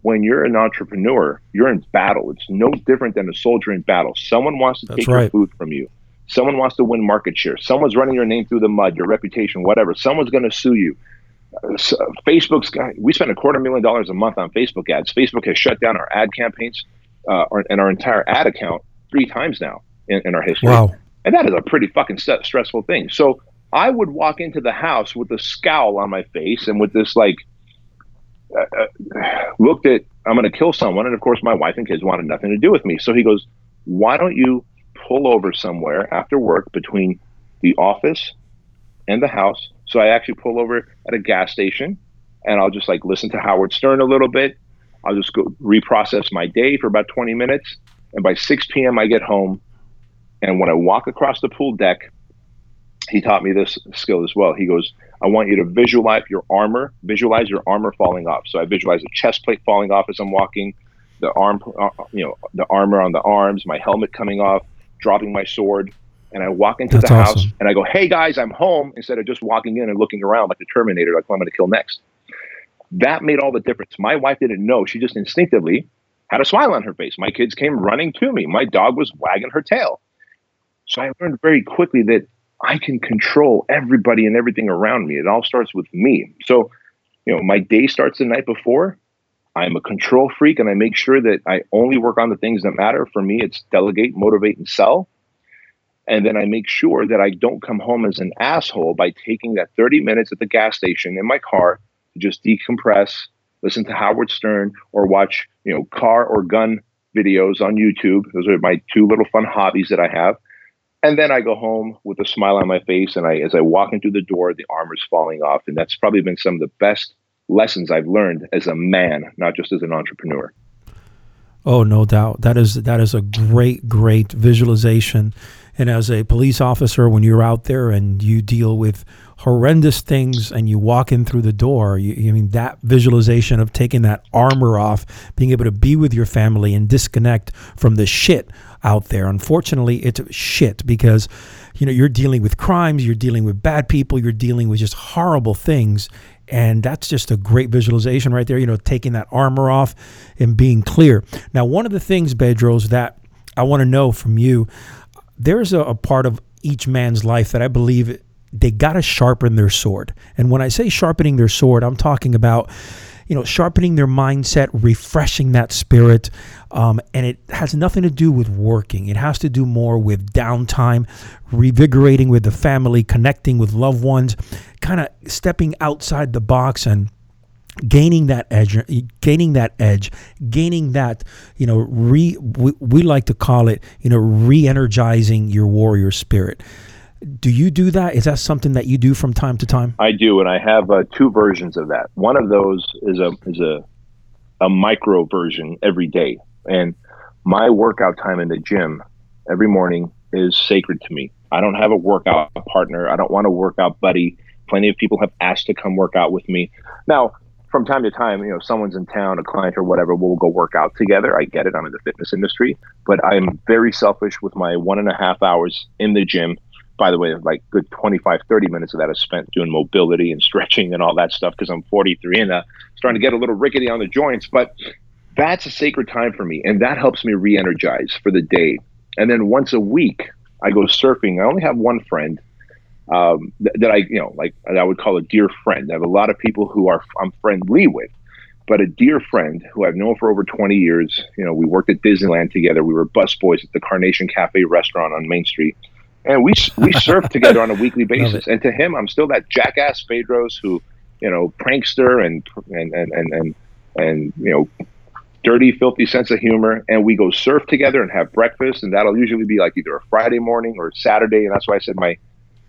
when you're an entrepreneur, you're in battle. It's no different than a soldier in battle. Someone wants to That's take right. your food from you. Someone wants to win market share. Someone's running your name through the mud, your reputation, whatever. Someone's going to sue you. Uh, so Facebook's got, we spend a quarter million dollars a month on Facebook ads. Facebook has shut down our ad campaigns uh, and our entire ad account three times now in, in our history. Wow. And that is a pretty fucking st- stressful thing. So I would walk into the house with a scowl on my face and with this like, uh, uh, looked at, I'm going to kill someone. And of course, my wife and kids wanted nothing to do with me. So he goes, Why don't you pull over somewhere after work between the office and the house? So I actually pull over at a gas station and I'll just like listen to Howard Stern a little bit. I'll just go reprocess my day for about 20 minutes. And by 6 p.m., I get home. And when I walk across the pool deck, he taught me this skill as well. He goes, I want you to visualize your armor, visualize your armor falling off. So I visualize the chest plate falling off as I'm walking, the arm, uh, you know, the armor on the arms, my helmet coming off, dropping my sword. And I walk into That's the house awesome. and I go, Hey guys, I'm home. Instead of just walking in and looking around like the Terminator, like who I'm going to kill next. That made all the difference. My wife didn't know. She just instinctively had a smile on her face. My kids came running to me. My dog was wagging her tail. So I learned very quickly that I can control everybody and everything around me. It all starts with me. So, you know, my day starts the night before. I'm a control freak and I make sure that I only work on the things that matter. For me, it's delegate, motivate, and sell. And then I make sure that I don't come home as an asshole by taking that 30 minutes at the gas station in my car to just decompress, listen to Howard Stern, or watch, you know, car or gun videos on YouTube. Those are my two little fun hobbies that I have. And then I go home with a smile on my face, and I, as I walk into the door, the armor's falling off, and that's probably been some of the best lessons I've learned as a man, not just as an entrepreneur. Oh, no doubt. That is that is a great, great visualization. And as a police officer, when you're out there and you deal with horrendous things and you walk in through the door, you, you mean that visualization of taking that armor off, being able to be with your family and disconnect from the shit out there. Unfortunately, it's shit because you know you're dealing with crimes, you're dealing with bad people, you're dealing with just horrible things. And that's just a great visualization right there, you know, taking that armor off and being clear. Now, one of the things, Bedros, that I want to know from you, there's a, a part of each man's life that I believe they got to sharpen their sword. And when I say sharpening their sword, I'm talking about, you know, sharpening their mindset, refreshing that spirit. Um, and it has nothing to do with working. It has to do more with downtime, revigorating with the family, connecting with loved ones, kind of stepping outside the box and gaining that edge gaining that edge gaining that you know re we, we like to call it you know re-energizing your warrior spirit do you do that is that something that you do from time to time I do, and I have uh, two versions of that. One of those is a is a a micro version every day, and my workout time in the gym every morning is sacred to me. I don't have a workout partner. I don't want a workout buddy. Plenty of people have asked to come work out with me. Now, from time to time, you know, someone's in town, a client or whatever, we'll go work out together. I get it. I'm in the fitness industry, but I'm very selfish with my one and a half hours in the gym. By the way, like good 25, 30 minutes of that is spent doing mobility and stretching and all that stuff because I'm 43 and uh, starting to get a little rickety on the joints. But that's a sacred time for me, and that helps me re-energize for the day. And then once a week, I go surfing. I only have one friend um, th- that I, you know, like I would call a dear friend. I have a lot of people who are I'm friendly with, but a dear friend who I've known for over 20 years. You know, we worked at Disneyland together. We were busboys at the Carnation Cafe restaurant on Main Street, and we we surfed together on a weekly basis. And to him, I'm still that jackass Bedros who, you know, prankster and and and and and, and you know dirty, filthy sense of humor, and we go surf together and have breakfast, and that'll usually be like either a Friday morning or Saturday, and that's why I said my, you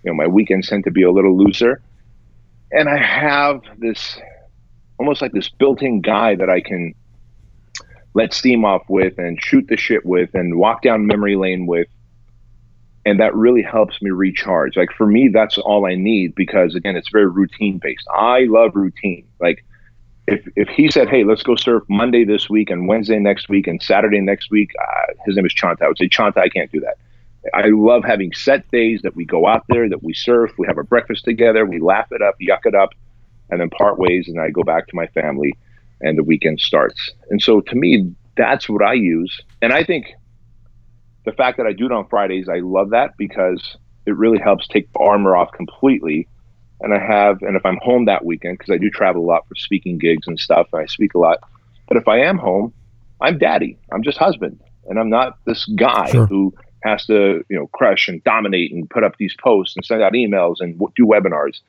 know, my weekends tend to be a little looser. And I have this, almost like this built-in guy that I can let steam off with and shoot the shit with and walk down memory lane with. And that really helps me recharge. Like for me, that's all I need because again, it's very routine based. I love routine. Like if if he said, "Hey, let's go surf Monday this week and Wednesday next week and Saturday next week," uh, his name is Chanta. I would say, "Chanta, I can't do that." I love having set days that we go out there, that we surf, we have a breakfast together, we laugh it up, yuck it up, and then part ways, and I go back to my family. and the weekend starts. And so to me, that's what I use. And I think the fact that I do it on Fridays, I love that because it really helps take the armor off completely. And I have, and if I'm home that weekend, because I do travel a lot for speaking gigs and stuff, and I speak a lot. But if I am home, I'm daddy. I'm just husband, and I'm not this guy sure. who has to, you know, crush and dominate and put up these posts and send out emails and do webinars.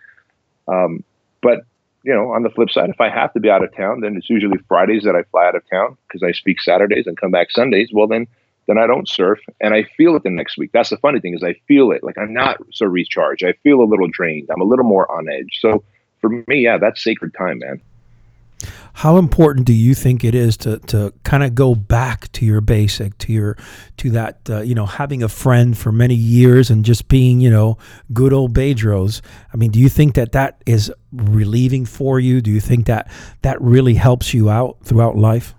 Um, but you know, on the flip side, if I have to be out of town, then it's usually Fridays that I fly out of town because I speak Saturdays and come back Sundays. Well, then then I don't surf and I feel it the next week. That's the funny thing is I feel it. Like I'm not so recharged. I feel a little drained. I'm a little more on edge. So for me, yeah, that's sacred time, man. How important do you think it is to to kind of go back to your basic, to your to that uh, you know having a friend for many years and just being you know good old Bedros? I mean, do you think that that is relieving for you? Do you think that that really helps you out throughout life?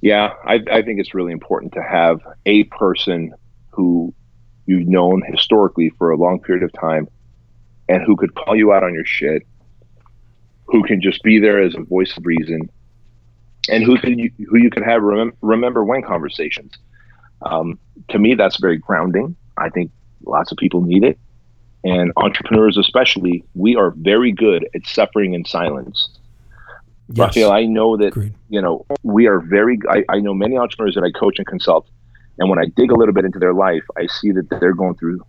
Yeah, I, I think it's really important to have a person who you've known historically for a long period of time and who could call you out on your shit, who can just be there as a voice of reason, and who can you, who you can have remember, remember when conversations. Um, to me, that's very grounding. I think lots of people need it, and entrepreneurs especially. We are very good at suffering in silence. Yes. Raphael, I know that Agreed. you know we are very. I, I know many entrepreneurs that I coach and consult, and when I dig a little bit into their life, I see that they're going through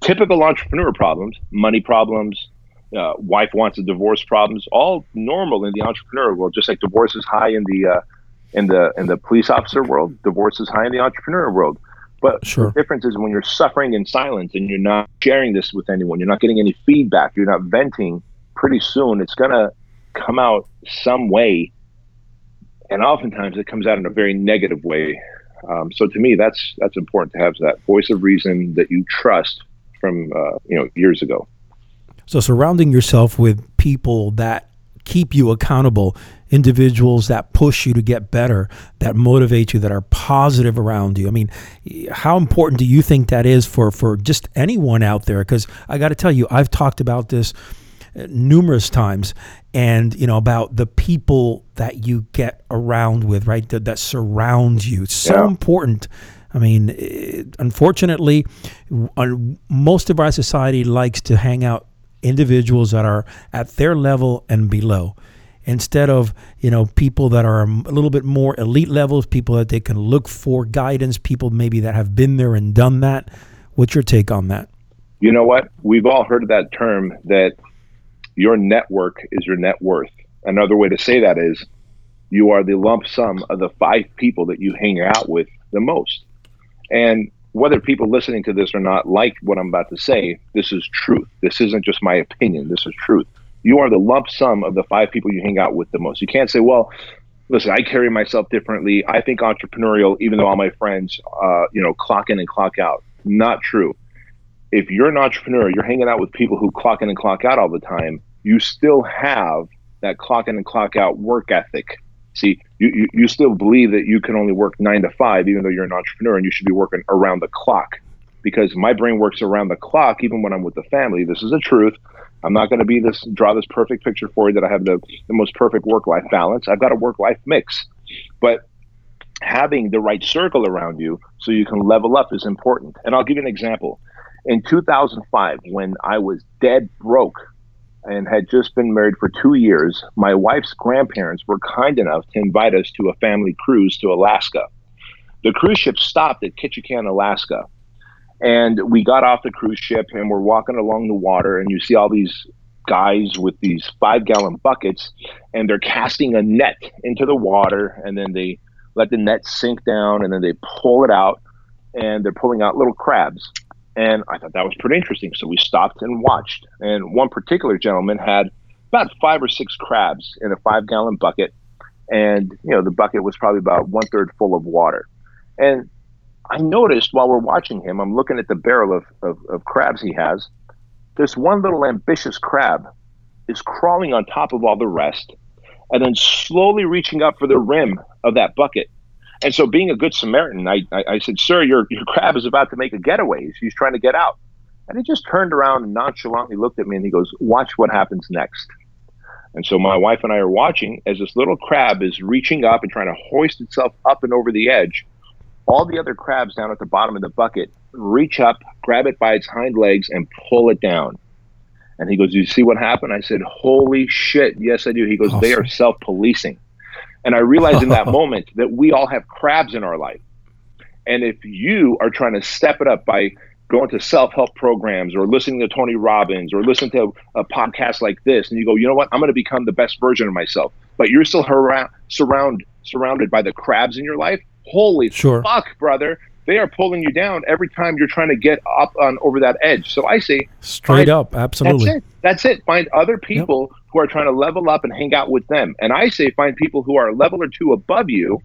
typical entrepreneur problems, money problems, uh, wife wants a divorce problems, all normal in the entrepreneur world. Just like divorce is high in the uh, in the in the police officer world, divorce is high in the entrepreneur world. But sure. the difference is when you're suffering in silence and you're not sharing this with anyone, you're not getting any feedback, you're not venting. Pretty soon, it's gonna come out some way, and oftentimes it comes out in a very negative way. Um, so to me, that's that's important to have that voice of reason that you trust from uh, you know years ago. So surrounding yourself with people that keep you accountable, individuals that push you to get better, that motivate you, that are positive around you. I mean, how important do you think that is for for just anyone out there? Because I got to tell you, I've talked about this numerous times and you know about the people that you get around with right that, that surround you. It's so yeah. important. I mean it, unfortunately uh, most of our society likes to hang out individuals that are at their level and below. Instead of you know people that are a little bit more elite levels people that they can look for guidance people maybe that have been there and done that. What's your take on that? You know what? We've all heard of that term that your network is your net worth. Another way to say that is you are the lump sum of the five people that you hang out with the most. And whether people listening to this or not like what I'm about to say, this is truth. This isn't just my opinion. This is truth. You are the lump sum of the five people you hang out with the most. You can't say, well, listen, I carry myself differently. I think entrepreneurial, even though all my friends, uh, you know, clock in and clock out. Not true. If you're an entrepreneur, you're hanging out with people who clock in and clock out all the time you still have that clock in and clock out work ethic. See, you, you, you still believe that you can only work nine to five, even though you're an entrepreneur and you should be working around the clock. Because my brain works around the clock, even when I'm with the family. This is the truth. I'm not going to be this draw this perfect picture for you that I have the, the most perfect work life balance. I've got a work life mix. But having the right circle around you so you can level up is important. And I'll give you an example. In 2005, when I was dead broke and had just been married for two years, my wife's grandparents were kind enough to invite us to a family cruise to Alaska. The cruise ship stopped at Ketchikan, Alaska. And we got off the cruise ship and we're walking along the water, and you see all these guys with these five gallon buckets, and they're casting a net into the water, and then they let the net sink down, and then they pull it out, and they're pulling out little crabs. And I thought that was pretty interesting. So we stopped and watched. And one particular gentleman had about five or six crabs in a five gallon bucket. And, you know, the bucket was probably about one third full of water. And I noticed while we're watching him, I'm looking at the barrel of, of, of crabs he has. This one little ambitious crab is crawling on top of all the rest and then slowly reaching up for the rim of that bucket and so, being a good Samaritan, I, I, I, said, Sir, your, your crab is about to make a getaway. He's trying to get out. And he just turned around and nonchalantly looked at me and he goes, Watch what happens next. And so my wife and I are watching as this little crab is reaching up and trying to hoist itself up and over the edge. All the other crabs down at the bottom of the bucket reach up, grab it by its hind legs, and pull it down. And he goes, Do you see what happened? I said, Holy shit. Yes, I do. He goes, awesome. They are self policing. And I realized in that moment that we all have crabs in our life. And if you are trying to step it up by going to self-help programs or listening to Tony Robbins or listening to a podcast like this and you go, you know what, I'm going to become the best version of myself. But you're still around, surround, surrounded by the crabs in your life. Holy sure. fuck, brother. They are pulling you down every time you're trying to get up on over that edge. So I say straight find, up, absolutely. That's it. That's it. Find other people yep. who are trying to level up and hang out with them. And I say find people who are a level or two above you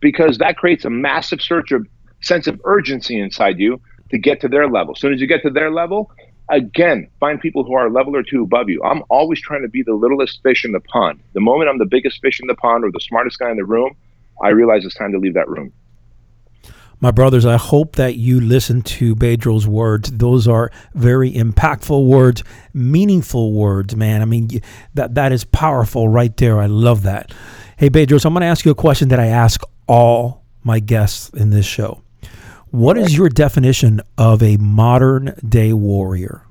because that creates a massive search of sense of urgency inside you to get to their level. As soon as you get to their level, again, find people who are a level or two above you. I'm always trying to be the littlest fish in the pond. The moment I'm the biggest fish in the pond or the smartest guy in the room, I realize it's time to leave that room. My brothers, I hope that you listen to Bedro's words. Those are very impactful words, meaningful words, man. I mean, that that is powerful right there. I love that. Hey, Bedros, I'm going to ask you a question that I ask all my guests in this show. What is your definition of a modern day warrior?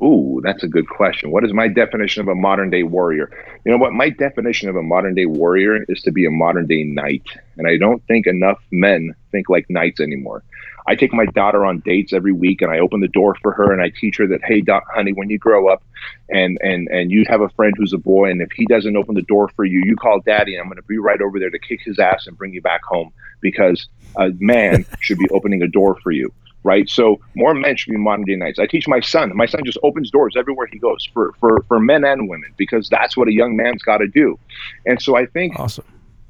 Ooh, that's a good question. What is my definition of a modern day warrior? You know what? My definition of a modern day warrior is to be a modern day knight. And I don't think enough men think like knights anymore. I take my daughter on dates every week and I open the door for her and I teach her that, hey, doc, honey, when you grow up and, and, and you have a friend who's a boy, and if he doesn't open the door for you, you call daddy and I'm going to be right over there to kick his ass and bring you back home because a man should be opening a door for you right? So more men should be modern day knights. I teach my son. My son just opens doors everywhere he goes for for for men and women because that's what a young man's got to do. And so I think awesome.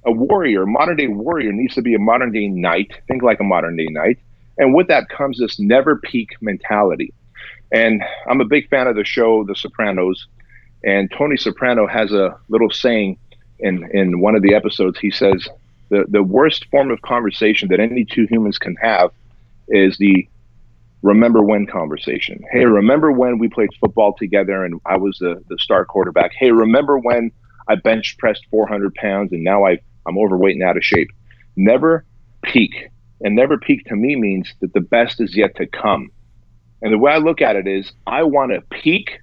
a warrior, modern day warrior, needs to be a modern day knight. Think like a modern day knight. And with that comes this never peak mentality. And I'm a big fan of the show The Sopranos. And Tony Soprano has a little saying in in one of the episodes. He says the, the worst form of conversation that any two humans can have is the remember when conversation. Hey, remember when we played football together and I was the, the star quarterback? Hey, remember when I bench pressed 400 pounds and now I, I'm overweight and out of shape? Never peak. And never peak to me means that the best is yet to come. And the way I look at it is I want to peak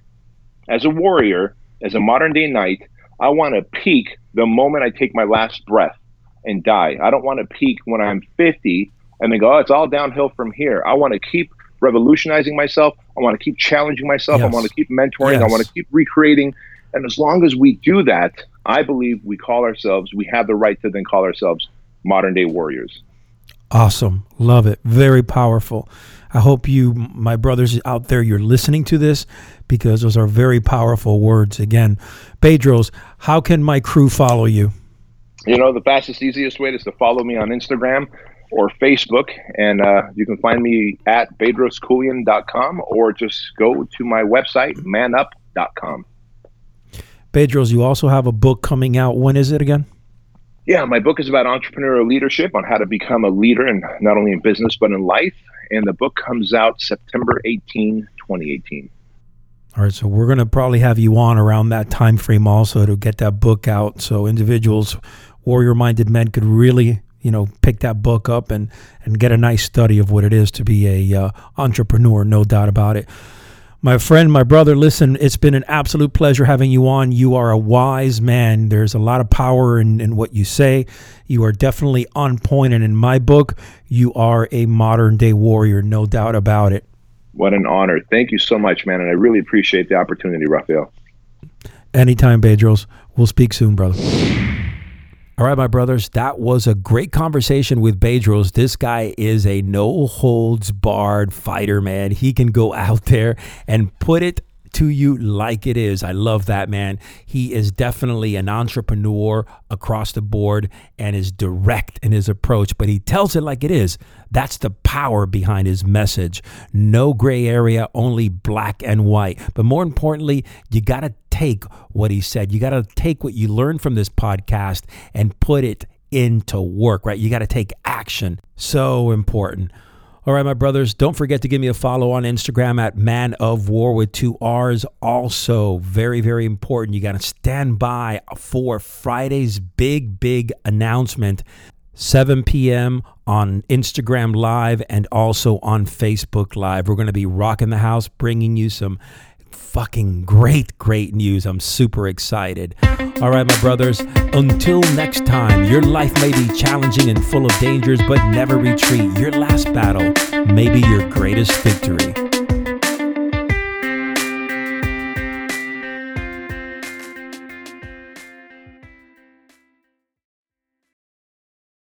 as a warrior, as a modern day knight. I want to peak the moment I take my last breath and die. I don't want to peak when I'm 50 and then go, oh, it's all downhill from here. I want to keep revolutionizing myself. I want to keep challenging myself. Yes. I want to keep mentoring. Yes. I want to keep recreating. And as long as we do that, I believe we call ourselves, we have the right to then call ourselves modern day warriors. Awesome. Love it. Very powerful. I hope you, my brothers out there, you're listening to this because those are very powerful words. Again, Bedros, how can my crew follow you? You know, the fastest, easiest way is to follow me on Instagram or Facebook. And uh, you can find me at bedroskeuilian.com or just go to my website, manup.com. Bedros, you also have a book coming out. When is it again? Yeah, my book is about entrepreneurial leadership on how to become a leader in not only in business but in life. And the book comes out September 18, 2018. All right, so we're going to probably have you on around that time frame also to get that book out so individuals, warrior-minded men could really you know pick that book up and and get a nice study of what it is to be a uh, entrepreneur no doubt about it. My friend my brother listen it's been an absolute pleasure having you on. You are a wise man. There's a lot of power in, in what you say. You are definitely on point and in my book you are a modern day warrior no doubt about it. What an honor. Thank you so much man and i really appreciate the opportunity rafael. Anytime bedros we'll speak soon brother all right, my brothers, that was a great conversation with Bedros. This guy is a no holds barred fighter, man. He can go out there and put it to you like it is. I love that, man. He is definitely an entrepreneur across the board and is direct in his approach, but he tells it like it is. That's the power behind his message. No gray area, only black and white. But more importantly, you got to take what he said. You got to take what you learned from this podcast and put it into work, right? You got to take action. So important. All right, my brothers, don't forget to give me a follow on Instagram at Man of War with two R's. Also, very, very important, you got to stand by for Friday's big, big announcement. 7 p.m. on Instagram Live and also on Facebook Live. We're going to be rocking the house, bringing you some fucking great, great news. I'm super excited. All right, my brothers, until next time, your life may be challenging and full of dangers, but never retreat. Your last battle may be your greatest victory.